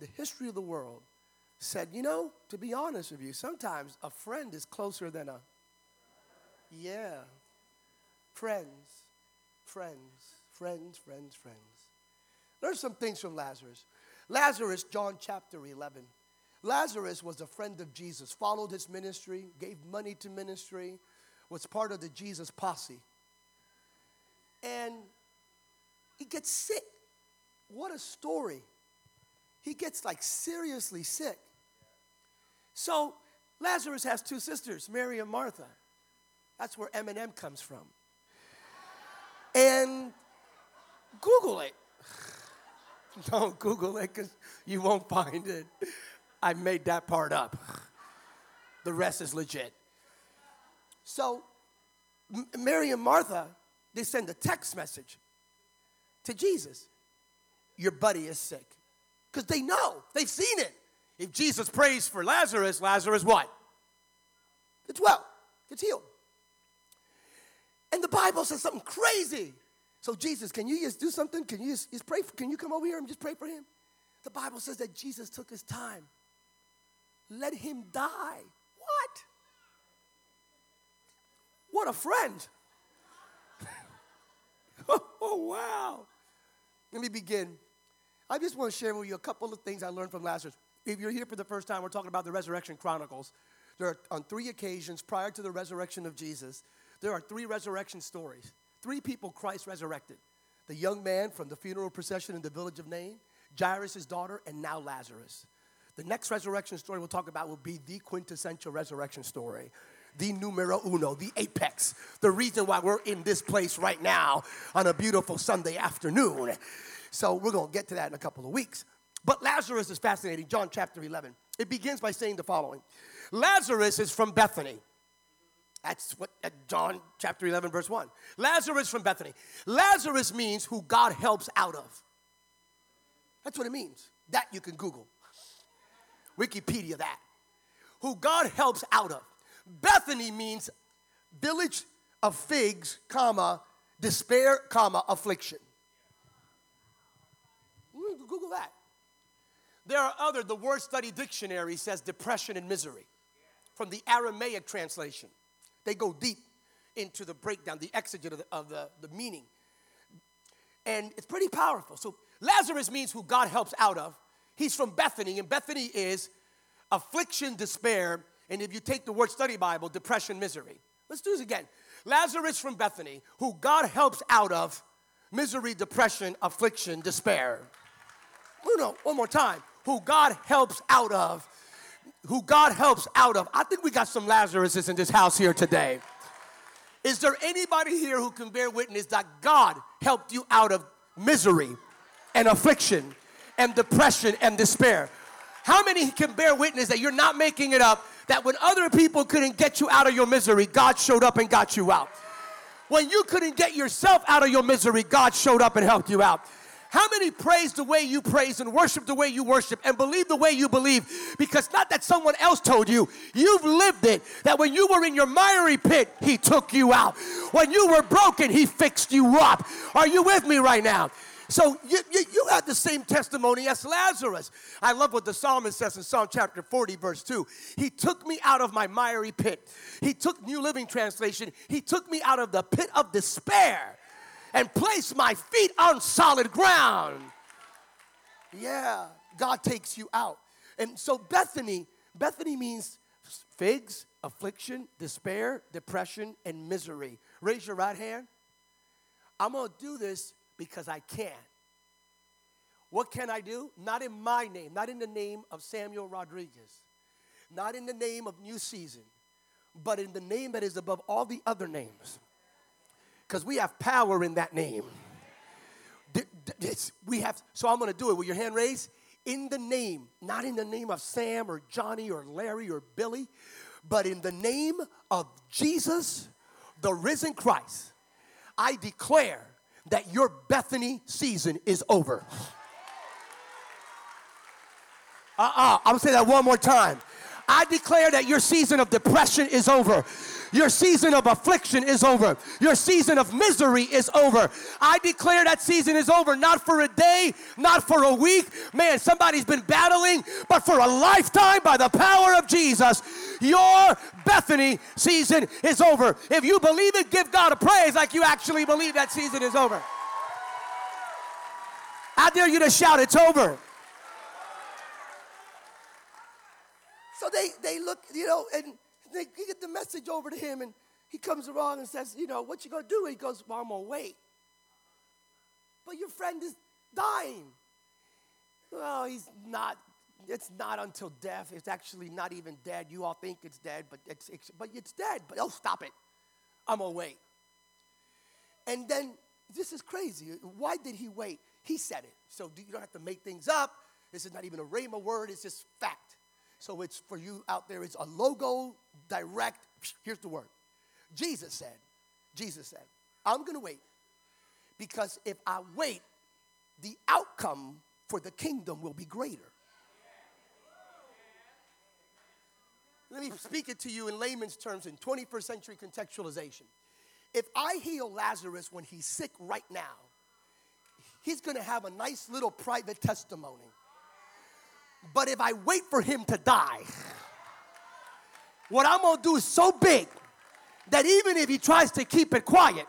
the history of the world said, you know, to be honest with you, sometimes a friend is closer than a, yeah, friends, friends, friends, friends, friends. Learn some things from Lazarus. Lazarus, John chapter 11. Lazarus was a friend of Jesus, followed his ministry, gave money to ministry, was part of the Jesus posse. And he gets sick. What a story. He gets like seriously sick. So Lazarus has two sisters, Mary and Martha. That's where Eminem comes from. And Google it. Don't Google it because you won't find it. I made that part up. The rest is legit. So, Mary and Martha, they send a text message to Jesus Your buddy is sick. Because they know, they've seen it. If Jesus prays for Lazarus, Lazarus what? Gets well, gets healed. And the Bible says something crazy. So, Jesus, can you just do something? Can you just, just pray? For, can you come over here and just pray for him? The Bible says that Jesus took his time. Let him die. What? What a friend. oh, wow. Let me begin. I just want to share with you a couple of things I learned from Lazarus. If you're here for the first time, we're talking about the Resurrection Chronicles. There are on three occasions prior to the resurrection of Jesus, there are three resurrection stories. Three people Christ resurrected the young man from the funeral procession in the village of Nain, Jairus' daughter, and now Lazarus. The next resurrection story we'll talk about will be the quintessential resurrection story. The numero uno, the apex, the reason why we're in this place right now on a beautiful Sunday afternoon. So, we're gonna get to that in a couple of weeks. But Lazarus is fascinating. John chapter 11. It begins by saying the following Lazarus is from Bethany. That's what uh, John chapter 11, verse 1. Lazarus from Bethany. Lazarus means who God helps out of. That's what it means. That you can Google. Wikipedia that. Who God helps out of. Bethany means village of figs, comma, despair, comma, affliction. That. There are other, the word study dictionary says depression and misery from the Aramaic translation. They go deep into the breakdown, the exegete of the, of the, the meaning. And it's pretty powerful. So Lazarus means who God helps out of. He's from Bethany, and Bethany is affliction, despair, and if you take the word study Bible, depression, misery. Let's do this again. Lazarus from Bethany, who God helps out of misery, depression, affliction, despair. Oh no, one more time. Who God helps out of who God helps out of. I think we got some Lazaruses in this house here today. Is there anybody here who can bear witness that God helped you out of misery and affliction and depression and despair? How many can bear witness that you're not making it up, that when other people couldn't get you out of your misery, God showed up and got you out? When you couldn't get yourself out of your misery, God showed up and helped you out. How many praise the way you praise and worship the way you worship and believe the way you believe? Because not that someone else told you, you've lived it. That when you were in your miry pit, He took you out. When you were broken, He fixed you up. Are you with me right now? So you, you, you, have the same testimony as Lazarus. I love what the psalmist says in Psalm chapter 40, verse 2. He took me out of my miry pit. He took New Living Translation. He took me out of the pit of despair and place my feet on solid ground. Yeah, God takes you out. And so Bethany, Bethany means figs, affliction, despair, depression, and misery. Raise your right hand. I'm gonna do this because I can. What can I do? Not in my name, not in the name of Samuel Rodriguez, not in the name of New Season, but in the name that is above all the other names because we have power in that name. We have, so I'm going to do it with your hand raised. In the name, not in the name of Sam or Johnny or Larry or Billy, but in the name of Jesus, the risen Christ, I declare that your Bethany season is over. Uh uh-uh, uh, I'm gonna say that one more time. I declare that your season of depression is over. Your season of affliction is over. Your season of misery is over. I declare that season is over, not for a day, not for a week. Man, somebody's been battling, but for a lifetime by the power of Jesus. Your Bethany season is over. If you believe it, give God a praise like you actually believe that season is over. I dare you to shout, it's over. So they, they look, you know, and they get the message over to him, and he comes around and says, you know, what you gonna do? He goes, well, I'm gonna wait. But your friend is dying. Well, he's not. It's not until death. It's actually not even dead. You all think it's dead, but it's, it's but it's dead. But oh, stop it. I'm gonna wait. And then this is crazy. Why did he wait? He said it. So you don't have to make things up. This is not even a rhema word. It's just fact. So it's for you out there, it's a logo, direct. Here's the word. Jesus said, Jesus said, I'm going to wait because if I wait, the outcome for the kingdom will be greater. Let me speak it to you in layman's terms in 21st century contextualization. If I heal Lazarus when he's sick right now, he's gonna have a nice little private testimony. But if I wait for him to die, what I'm gonna do is so big that even if he tries to keep it quiet,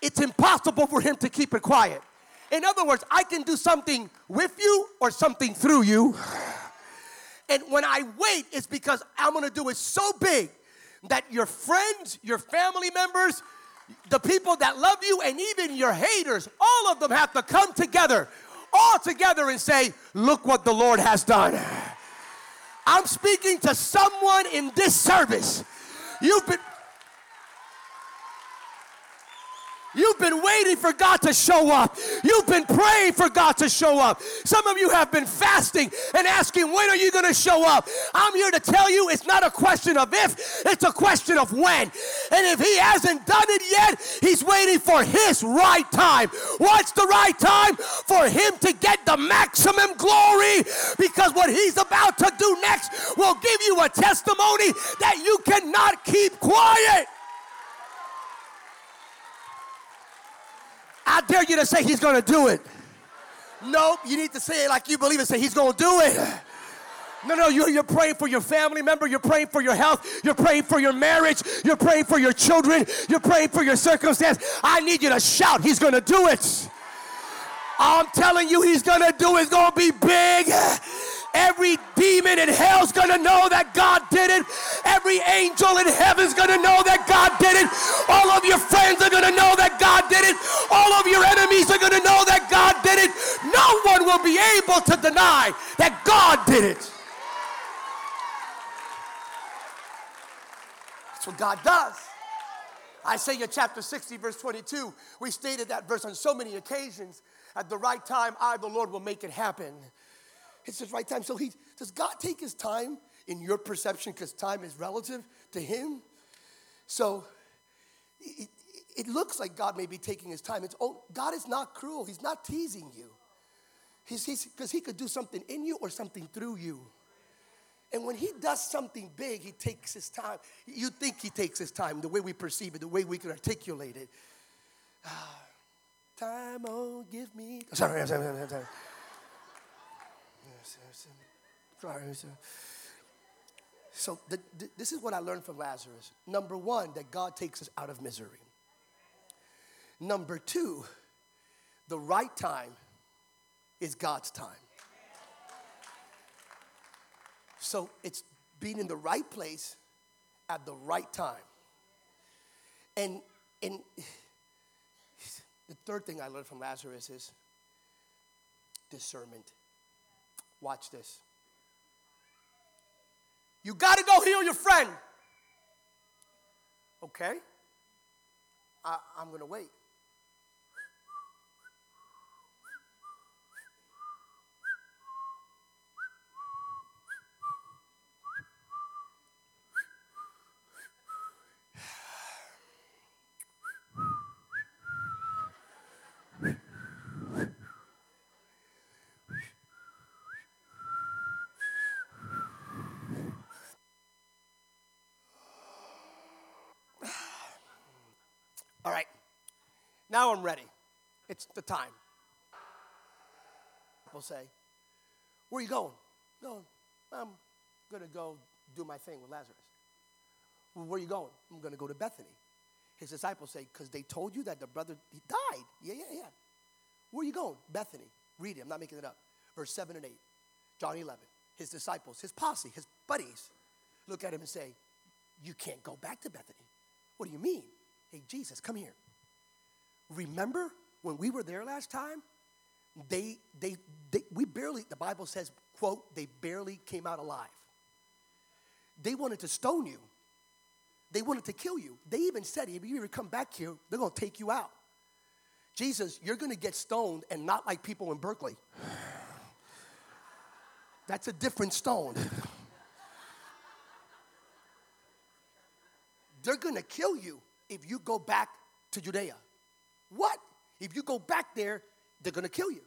it's impossible for him to keep it quiet. In other words, I can do something with you or something through you. And when I wait, it's because I'm gonna do it so big that your friends, your family members, the people that love you, and even your haters, all of them have to come together all together and say, Look what the Lord has done. I'm speaking to someone in this service. You've been You've been waiting for God to show up. You've been praying for God to show up. Some of you have been fasting and asking, when are you going to show up? I'm here to tell you it's not a question of if, it's a question of when. And if He hasn't done it yet, He's waiting for His right time. What's the right time? For Him to get the maximum glory because what He's about to do next will give you a testimony that you cannot keep quiet. I dare you to say he's going to do it. Nope, you need to say it like you believe it. Say he's going to do it. No, no, you're, you're praying for your family member. You're praying for your health. You're praying for your marriage. You're praying for your children. You're praying for your circumstance. I need you to shout. He's going to do it. I'm telling you, he's going to do it. It's going to be big. Every demon in hell's gonna know that God did it. Every angel in heaven's gonna know that God did it. All of your friends are gonna know that God did it. All of your enemies are gonna know that God did it. No one will be able to deny that God did it. That's what God does. Isaiah chapter 60, verse 22, we stated that verse on so many occasions. At the right time, I, the Lord, will make it happen. It's his right time. So he does God take his time in your perception because time is relative to him? So it, it, looks like God may be taking his time. It's oh, God is not cruel. He's not teasing you. He's because he could do something in you or something through you. And when he does something big, he takes his time. You think he takes his time, the way we perceive it, the way we can articulate it. Time, oh, give me. Sorry, sorry, sorry, sorry. Uh, so the, the, this is what I learned from Lazarus. Number one, that God takes us out of misery. Number two, the right time is God's time. So it's being in the right place at the right time. And, and the third thing I learned from Lazarus is discernment. Watch this. You got to go heal your friend. Okay. I, I'm going to wait. Now I'm ready. It's the time. People say, Where are you going? Going, I'm going to go do my thing with Lazarus. Well, where are you going? I'm going to go to Bethany. His disciples say, Because they told you that the brother he died. Yeah, yeah, yeah. Where are you going? Bethany. Read it. I'm not making it up. Verse 7 and 8. John 11. His disciples, his posse, his buddies look at him and say, You can't go back to Bethany. What do you mean? Hey, Jesus, come here. Remember when we were there last time? They, they, they, we barely, the Bible says, quote, they barely came out alive. They wanted to stone you. They wanted to kill you. They even said, if you ever come back here, they're going to take you out. Jesus, you're going to get stoned and not like people in Berkeley. That's a different stone. They're going to kill you if you go back to Judea. What? If you go back there, they're going to kill you.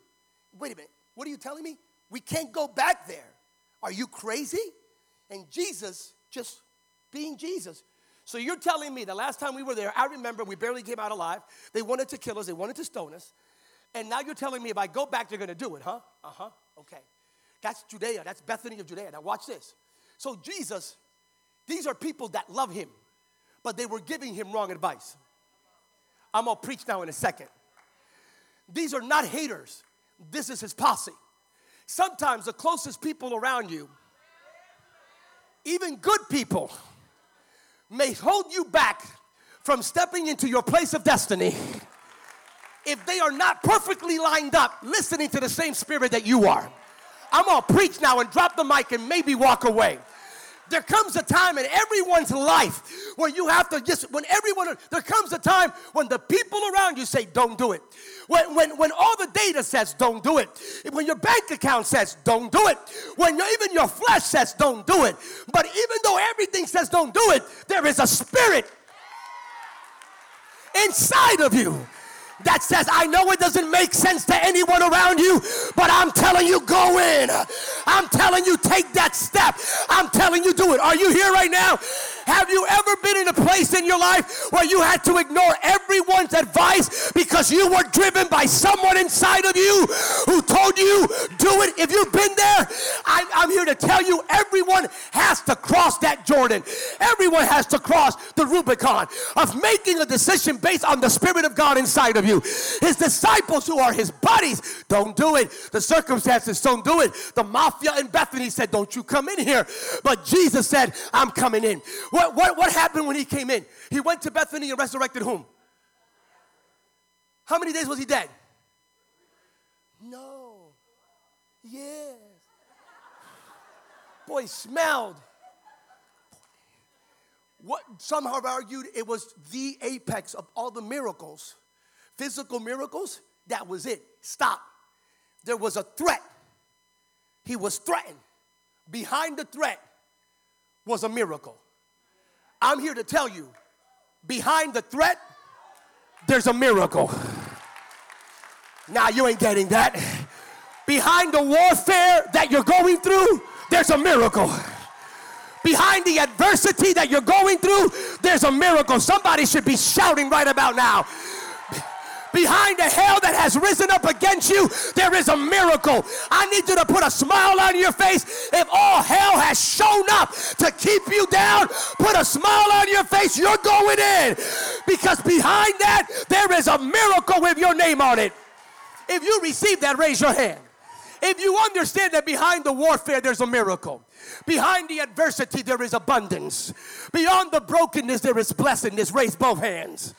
Wait a minute. What are you telling me? We can't go back there. Are you crazy? And Jesus, just being Jesus. So you're telling me the last time we were there, I remember we barely came out alive. They wanted to kill us, they wanted to stone us. And now you're telling me if I go back, they're to do it, huh? Uh huh. Okay. That's Judea. That's Bethany of Judea. Now watch this. So Jesus, these are people that love him, but they were giving him wrong advice. I'm to preach now in a second. These are not haters. This is his posse. Sometimes the closest people around you, even good people, may hold you back from stepping into your place of destiny if they are not perfectly lined up listening to the same spirit that you are. I'm gonna preach now and drop the mic and maybe walk away. There comes a time in everyone's life where you have to just, when everyone, there comes a time when the people around you say, don't do it. When, when, when all the data says, don't do it. When your bank account says, don't do it. When even your flesh says, don't do it. But even though everything says, don't do it, there is a spirit inside of you that says, I know it doesn't make sense to anyone around you, but I'm telling you, go in. I'm telling you, take that step. I'm you, do it. Are you here right now? Have you ever been in a place in your life where you had to ignore everyone's advice because you were driven by someone inside of you who told you, do it? If you've been there, I, I'm here to tell you, everyone has to cross that Jordan. Everyone has to cross the Rubicon of making a decision based on the Spirit of God inside of you. His disciples, who are his buddies, don't do it. The circumstances don't do it. The mafia in Bethany said, Don't you come in here. But Jesus said, I'm coming in. What, what, what happened when he came in? He went to Bethany and resurrected whom? How many days was he dead? No. Yes. Boy, smelled. What some have argued it was the apex of all the miracles physical miracles, that was it. Stop. There was a threat. He was threatened. Behind the threat was a miracle. I'm here to tell you behind the threat, there's a miracle. Now, you ain't getting that. Behind the warfare that you're going through, there's a miracle. Behind the adversity that you're going through, there's a miracle. Somebody should be shouting right about now behind the hell that has risen up against you, there is a miracle. I need you to put a smile on your face. If all hell has shown up to keep you down, put a smile on your face. You're going in. Because behind that, there is a miracle with your name on it. If you receive that, raise your hand. If you understand that behind the warfare, there's a miracle. Behind the adversity, there is abundance. Beyond the brokenness, there is blessedness. Raise both hands.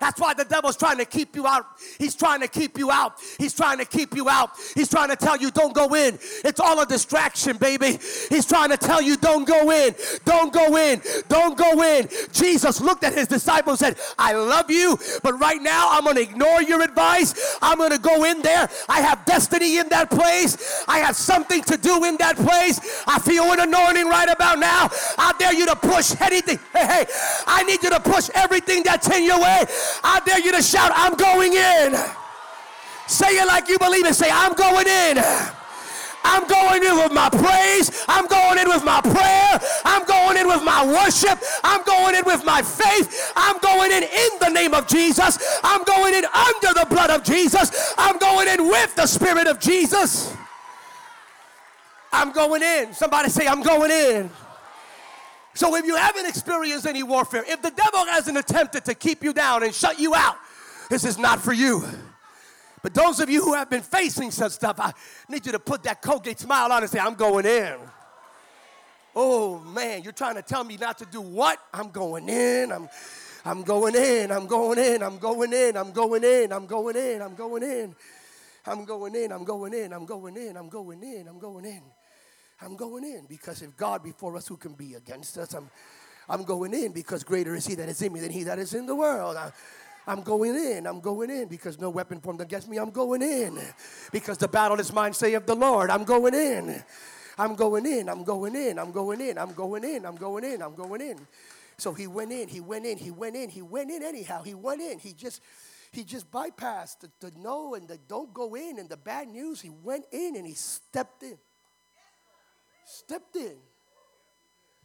That's why the devil's trying to keep you out. He's trying to keep you out. He's trying to keep you out. He's trying to tell you don't go in. It's all a distraction, baby. He's trying to tell you don't go in. Don't go in. Don't go in. Jesus looked at his disciples and said, I love you, but right now I'm going to ignore your advice. I'm going to go in there. I have destiny in that place. I have something to do in that place. I feel an anointing right about now. I dare you to push anything. Hey, hey, I need you to push everything that's in your way. I dare you to shout, I'm going in. Say it like you believe it. Say, I'm going in. I'm going in with my praise. I'm going in with my prayer. I'm going in with my worship. I'm going in with my faith. I'm going in in the name of Jesus. I'm going in under the blood of Jesus. I'm going in with the Spirit of Jesus. I'm going in. Somebody say, I'm going in. So if you haven't experienced any warfare, if the devil hasn't attempted to keep you down and shut you out, this is not for you. But those of you who have been facing such stuff, I need you to put that Colgate smile on and say, I'm going in. Oh man, you're trying to tell me not to do what? I'm going in. I'm I'm going in. I'm going in. I'm going in. I'm going in. I'm going in. I'm going in. I'm going in. I'm going in. I'm going in. I'm going in. I'm going in. I'm going in because if God before us, who can be against us? I'm, I'm going in because greater is He that is in me than He that is in the world. I, I'm going in. I'm going in because no weapon formed against me. I'm going in because the battle is mine, saith the Lord. I'm going in. I'm going in. I'm going in. I'm going in. I'm going in. I'm going in. I'm going in. So he went in. He went in. He went in. He went in anyhow. He went in. He just he just bypassed the, the no and the don't go in and the bad news. He went in and he stepped in. Stepped in.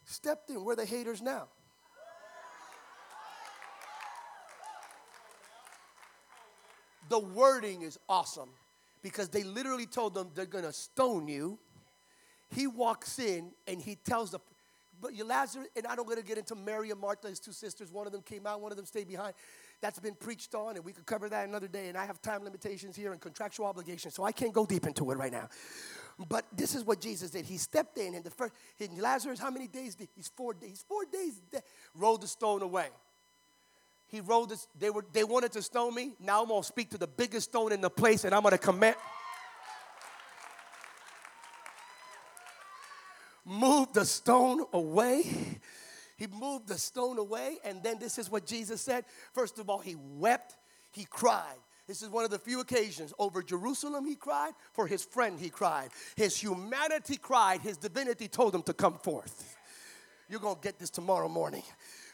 Stepped in. Where the haters now? The wording is awesome because they literally told them they're going to stone you. He walks in and he tells the but you Lazarus, and I don't going to get into Mary and Martha, his two sisters. One of them came out, one of them stayed behind. That's been preached on, and we could cover that another day. And I have time limitations here and contractual obligations, so I can't go deep into it right now. But this is what Jesus did. He stepped in, and the first, and Lazarus, how many days he's four days? Four days, dead, rolled the stone away. He rolled this, they were they wanted to stone me. Now I'm gonna speak to the biggest stone in the place, and I'm gonna command. Move the stone away. He moved the stone away, and then this is what Jesus said. First of all, he wept, he cried. This is one of the few occasions. Over Jerusalem, he cried. For his friend, he cried. His humanity cried. His divinity told him to come forth. You're going to get this tomorrow morning.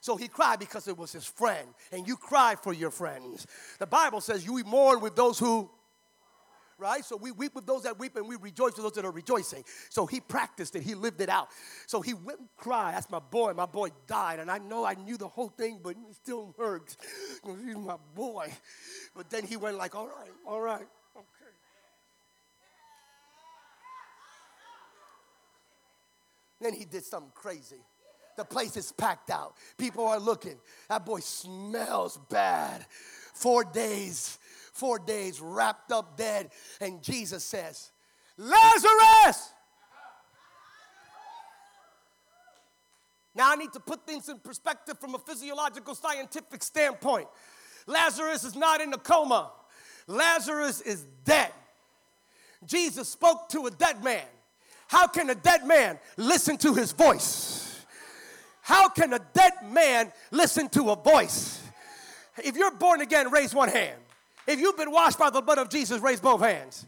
So he cried because it was his friend, and you cry for your friends. The Bible says you mourn with those who right? So we weep with those that weep and we rejoice with those that are rejoicing. So he practiced it, he lived it out. So he went and cried. That's my boy. My boy died. And I know I knew the whole thing, but it still hurts. He's my boy. But then he went like, all right, all right, okay. Then he did something crazy. The place is packed out. People are looking. That boy smells bad. Four days four days wrapped up dead. And Jesus says, Lazarus! Now I need to put things in perspective from a physiological scientific standpoint. Lazarus is not in a coma, Lazarus is dead. Jesus spoke to a dead man. How can a dead man listen to his voice? How can a dead man listen to a voice? If you're born again, raise one hand. If you've been washed by the blood of Jesus, raise both hands.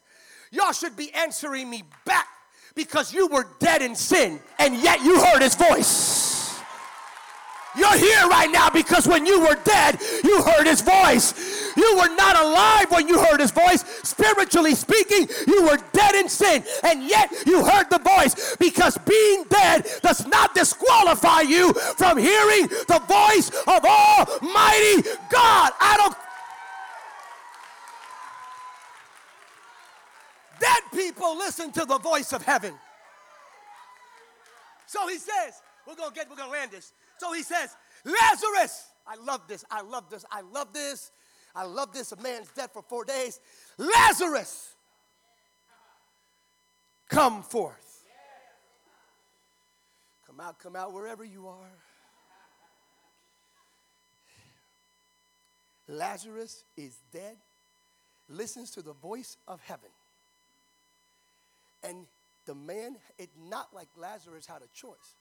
Y'all should be answering me back because you were dead in sin and yet you heard his voice. You're here right now because when you were dead, you heard his voice. You were not alive when you heard his voice. Spiritually speaking, you were dead in sin, and yet you heard the voice because being dead does not disqualify you from hearing the voice of Almighty God. I don't Dead people listen to the voice of heaven. So he says, we're gonna get, we're gonna land this. So he says, Lazarus, I love this, I love this, I love this, I love this. A man's dead for four days. Lazarus, come forth. Come out, come out wherever you are. Lazarus is dead, listens to the voice of heaven. And the man, it not like Lazarus had a choice.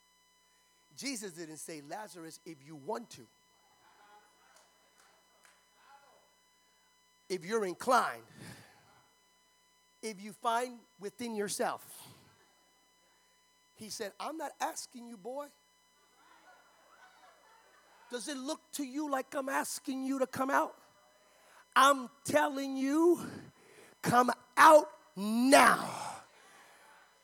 Jesus didn't say, Lazarus, if you want to. If you're inclined, if you find within yourself, he said, I'm not asking you, boy. Does it look to you like I'm asking you to come out? I'm telling you, come out now.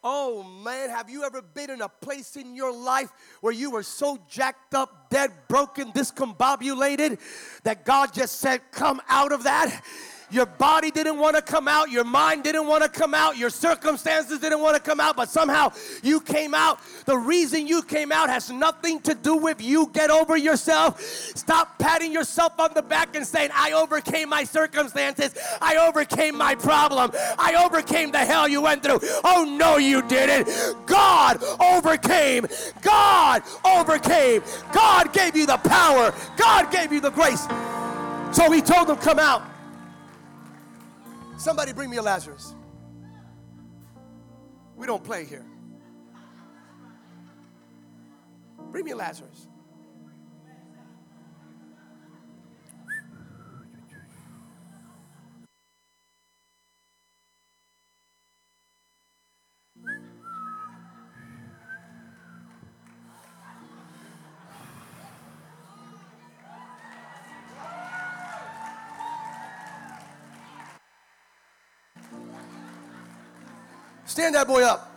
Oh man, have you ever been in a place in your life where you were so jacked up, dead, broken, discombobulated that God just said, Come out of that? Your body didn't want to come out. Your mind didn't want to come out. Your circumstances didn't want to come out, but somehow you came out. The reason you came out has nothing to do with you. Get over yourself. Stop patting yourself on the back and saying, I overcame my circumstances. I overcame my problem. I overcame the hell you went through. Oh, no, you didn't. God overcame. God overcame. God gave you the power. God gave you the grace. So he told them, Come out. Somebody bring me a Lazarus. We don't play here. Bring me a Lazarus. Stand that boy up.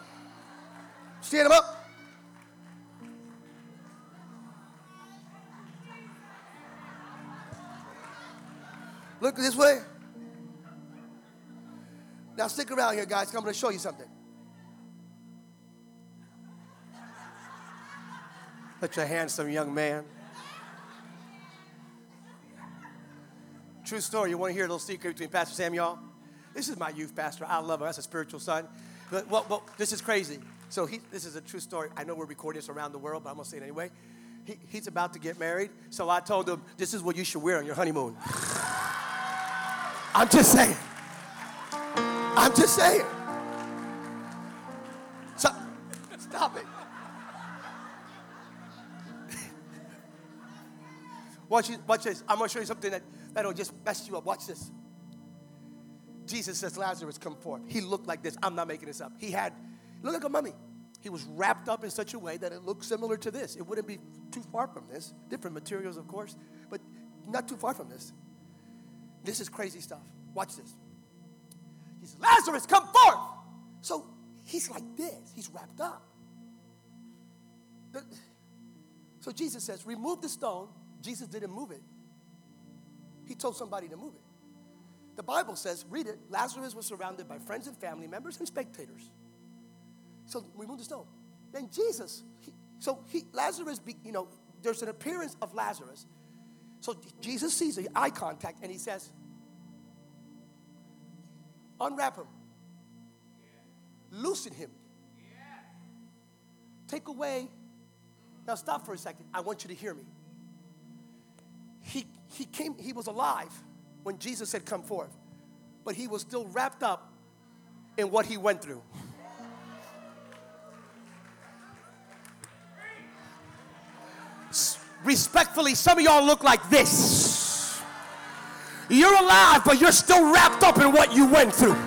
Stand him up. Look this way. Now stick around here, guys. I'm going to show you something. Such a handsome young man. True story. You want to hear a little secret between Pastor Sam, y'all? This is my youth pastor. I love him. That's a spiritual son. But well, well, this is crazy. So he, this is a true story. I know we're recording this around the world, but I'm gonna say it anyway. He, he's about to get married, so I told him this is what you should wear on your honeymoon. I'm just saying. I'm just saying. So, stop it. watch, watch this. I'm gonna show you something that, that'll just mess you up. Watch this. Jesus says, Lazarus, come forth. He looked like this. I'm not making this up. He had, look like a mummy. He was wrapped up in such a way that it looked similar to this. It wouldn't be too far from this. Different materials, of course, but not too far from this. This is crazy stuff. Watch this. He says, Lazarus, come forth. So he's like this. He's wrapped up. So Jesus says, remove the stone. Jesus didn't move it. He told somebody to move it. The Bible says, read it, Lazarus was surrounded by friends and family members and spectators. So we move the stone. Then Jesus, he, so he, Lazarus, be, you know, there's an appearance of Lazarus. So Jesus sees the eye contact and he says, unwrap him, loosen him, take away. Now stop for a second. I want you to hear me. He, he came, he was alive when Jesus said, Come forth. But he was still wrapped up in what he went through. Respectfully, some of y'all look like this. You're alive, but you're still wrapped up in what you went through.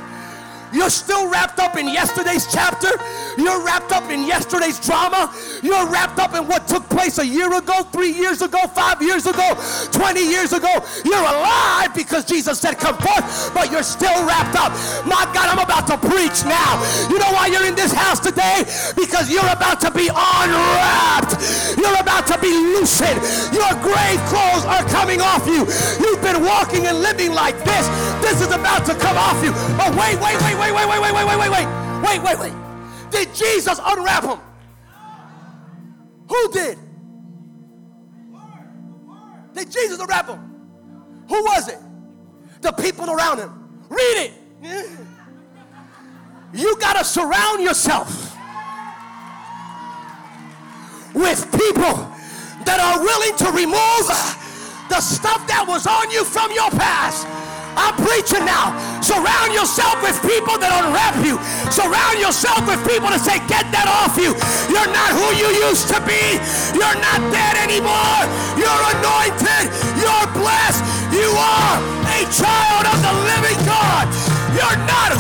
You're still wrapped up in yesterday's chapter. You're wrapped up in yesterday's drama. You're wrapped up in what took place a year ago, three years ago, five years ago, 20 years ago. You're alive because Jesus said, Come forth, but you're still wrapped up. My God, I'm about to preach now. You know why you're in this house today? Because you're about to be unwrapped. You're about to be loosened. Your grave clothes are coming off you. You've been walking and living like this. This is about to come off you. Oh, wait, wait, wait, wait, wait, wait, wait, wait, wait, wait, wait, wait, wait, wait. Did Jesus unwrap him? Who did? Did Jesus unwrap him? Who was it? The people around him. Read it. You got to surround yourself with people that are willing to remove the stuff that was on you from your past I'm preaching now. Surround yourself with people that unwrap you. Surround yourself with people that say, get that off you. You're not who you used to be. You're not dead anymore. You're anointed. You're blessed. You are a child of the living God. You're not.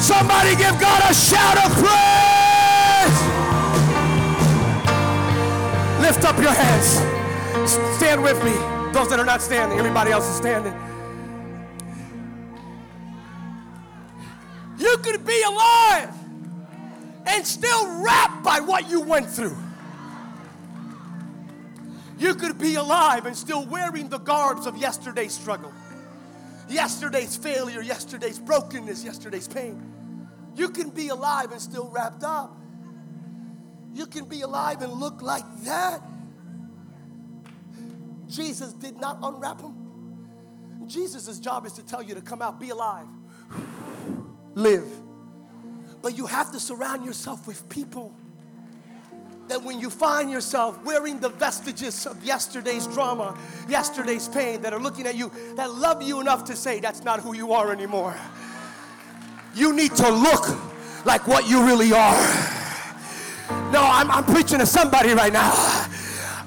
Somebody give God a shout of praise. Lift up your hands. Stand with me. Those that are not standing, everybody else is standing. You could be alive and still wrapped by what you went through. You could be alive and still wearing the garbs of yesterday's struggle, yesterday's failure, yesterday's brokenness, yesterday's pain. You can be alive and still wrapped up. You can be alive and look like that. Jesus did not unwrap him. Jesus' job is to tell you to come out, be alive, live. But you have to surround yourself with people that when you find yourself wearing the vestiges of yesterday's drama, yesterday's pain, that are looking at you, that love you enough to say, that's not who you are anymore. You need to look like what you really are. No, I'm, I'm preaching to somebody right now.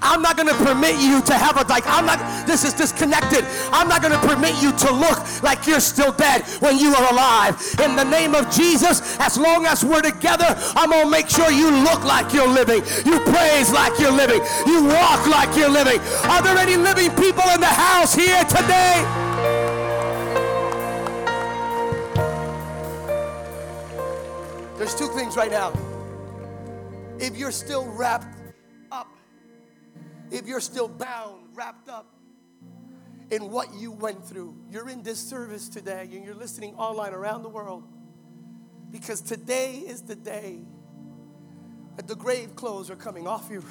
I'm not going to permit you to have a like I'm not this is disconnected. I'm not going to permit you to look like you're still dead when you are alive. In the name of Jesus, as long as we're together, I'm going to make sure you look like you're living. You praise like you're living. You walk like you're living. Are there any living people in the house here today? There's two things right now. If you're still wrapped if you're still bound, wrapped up in what you went through. You're in this service today and you're listening online around the world because today is the day that the grave clothes are coming off you.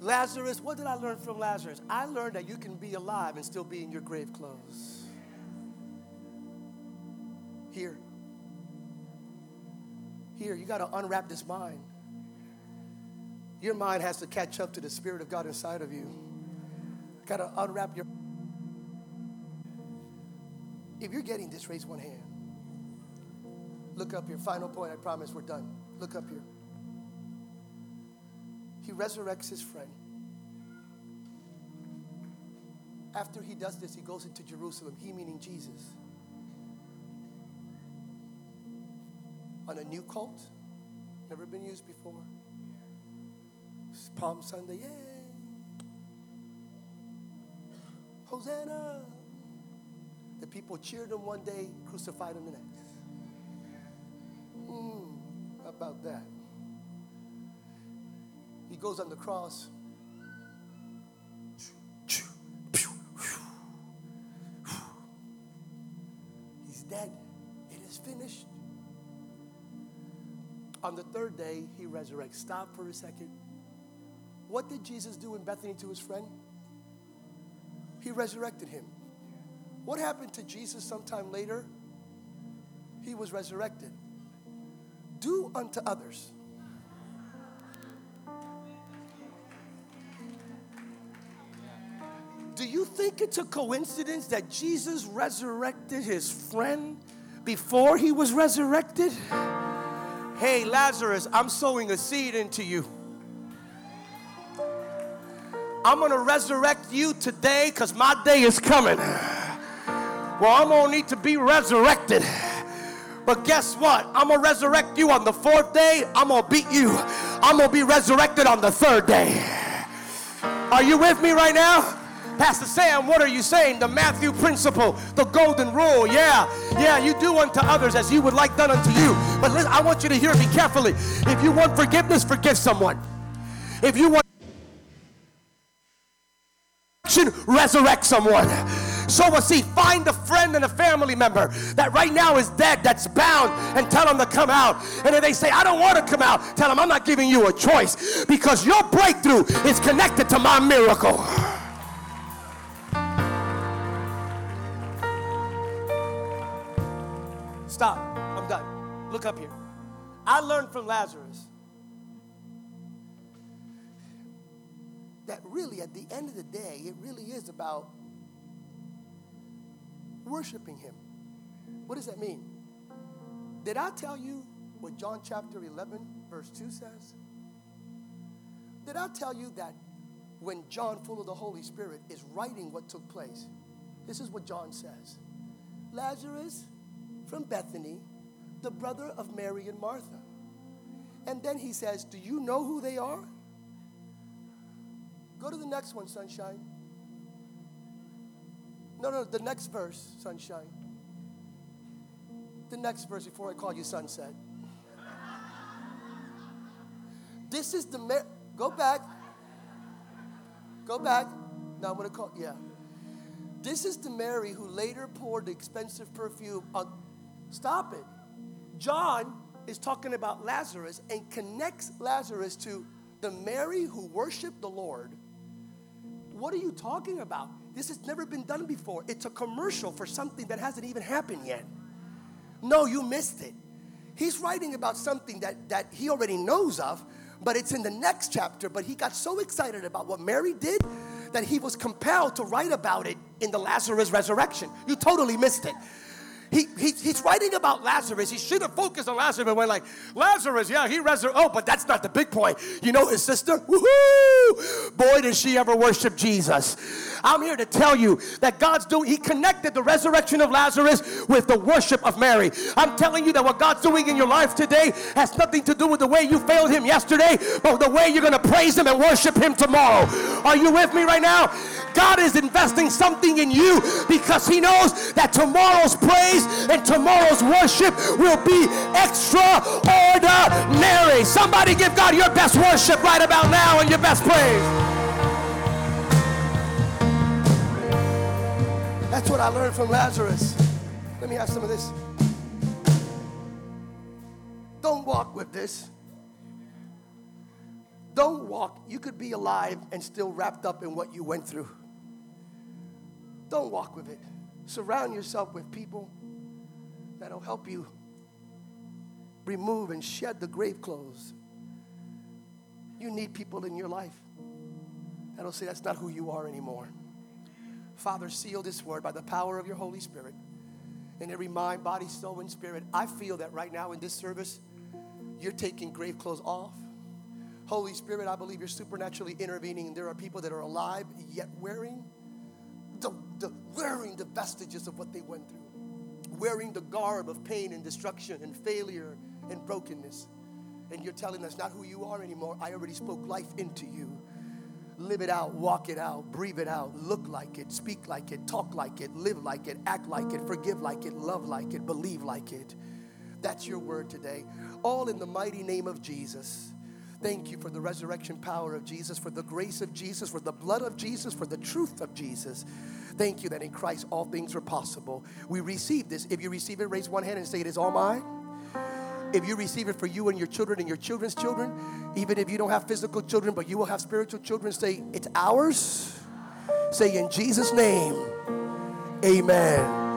Lazarus, what did I learn from Lazarus? I learned that you can be alive and still be in your grave clothes. Here. Here, you got to unwrap this mind. Your mind has to catch up to the Spirit of God inside of you. Got to unwrap your. If you're getting this, raise one hand. Look up here. Final point. I promise we're done. Look up here. He resurrects his friend. After he does this, he goes into Jerusalem, he meaning Jesus. On a new colt, never been used before. It's Palm Sunday, yay! Hosanna! The people cheered him one day, crucified him the next. Hmm, how about that? He goes on the cross. He's dead. It is finished. On the third day, he resurrects. Stop for a second. What did Jesus do in Bethany to his friend? He resurrected him. What happened to Jesus sometime later? He was resurrected. Do unto others. Do you think it's a coincidence that Jesus resurrected his friend before he was resurrected? Hey, Lazarus, I'm sowing a seed into you. I'm to resurrect you today because my day is coming. Well, I'm to need to be resurrected. But guess what? I'm to resurrect you on the fourth day. I'm to beat you. I'm to be resurrected on the third day. Are you with me right now? Pastor Sam, what are you saying? The Matthew principle, the golden rule. Yeah, yeah, you do unto others as you would like done unto you. But listen, I want you to hear me carefully. If you want forgiveness, forgive someone. If you want resurrect someone. So, a seed. Find a friend and a family member that right now is dead, that's bound, and tell them to come out. And if they say, I don't want to come out, tell them I'm not giving you a choice because your breakthrough is connected to my miracle. Look up here. I learned from Lazarus that really, at the end of the day, it really is about worshiping Him. What does that mean? Did I tell you what John chapter 11, verse 2 says? Did I tell you that when John, full of the Holy Spirit, is writing what took place? This is what John says Lazarus from Bethany, the brother of Mary and Martha. And then he says, Do you know who they are? Go to the next one, sunshine. No, no, the next verse, sunshine. The next verse before I call you sunset. This is the, Mar- go back. Go back. Now I'm to call, yeah. This is the Mary who later poured the expensive perfume on, stop it. John is talking about Lazarus and connects Lazarus to the Mary who worshiped the Lord. What are you talking about? This has never been done before. It's a commercial for something that hasn't even happened yet. No, you missed it. He's writing about something that, that he already knows of, but it's in the next chapter. But he got so excited about what Mary did that he was compelled to write about it in the Lazarus resurrection. You totally missed it. He, he, he's writing about Lazarus. He should have focused on Lazarus and went like, Lazarus, yeah, he resurrected. Oh, but that's not the big point. You know his sister? Woohoo! Boy, did she ever worship Jesus. I'm here to tell you that God's doing, He connected the resurrection of Lazarus with the worship of Mary. I'm telling you that what God's doing in your life today has nothing to do with the way you failed Him yesterday, but the way you're going to praise Him and worship Him tomorrow. Are you with me right now? God is investing something in you because He knows that tomorrow's praise and tomorrow's worship will be extraordinary. Somebody give God your best worship right about now and your best praise. That's what I learned from Lazarus. Let me have some of this. Don't walk with this. Don't walk. You could be alive and still wrapped up in what you went through. Don't walk with it. Surround yourself with people that'll help you remove and shed the grave clothes. You need people in your life that'll say that's not who you are anymore. Father, seal this word by the power of your Holy Spirit in every mind, body, soul, and spirit. I feel that right now in this service, you're taking grave clothes off. Holy Spirit, I believe you're supernaturally intervening. and There are people that are alive yet wearing the, the wearing the vestiges of what they went through, wearing the garb of pain and destruction and failure and brokenness. And you're telling us not who you are anymore. I already spoke life into you. Live it out, walk it out, breathe it out, look like it, speak like it, talk like it, live like it, act like it, forgive like it, love like it, believe like it. That's your word today. All in the mighty name of Jesus. Thank you for the resurrection power of Jesus, for the grace of Jesus, for the blood of Jesus, for the truth of Jesus. Thank you that in Christ all things are possible. We receive this. If you receive it, raise one hand and say, It is all mine. If you receive it for you and your children and your children's children, even if you don't have physical children, but you will have spiritual children, say, It's ours. Say, In Jesus' name, amen.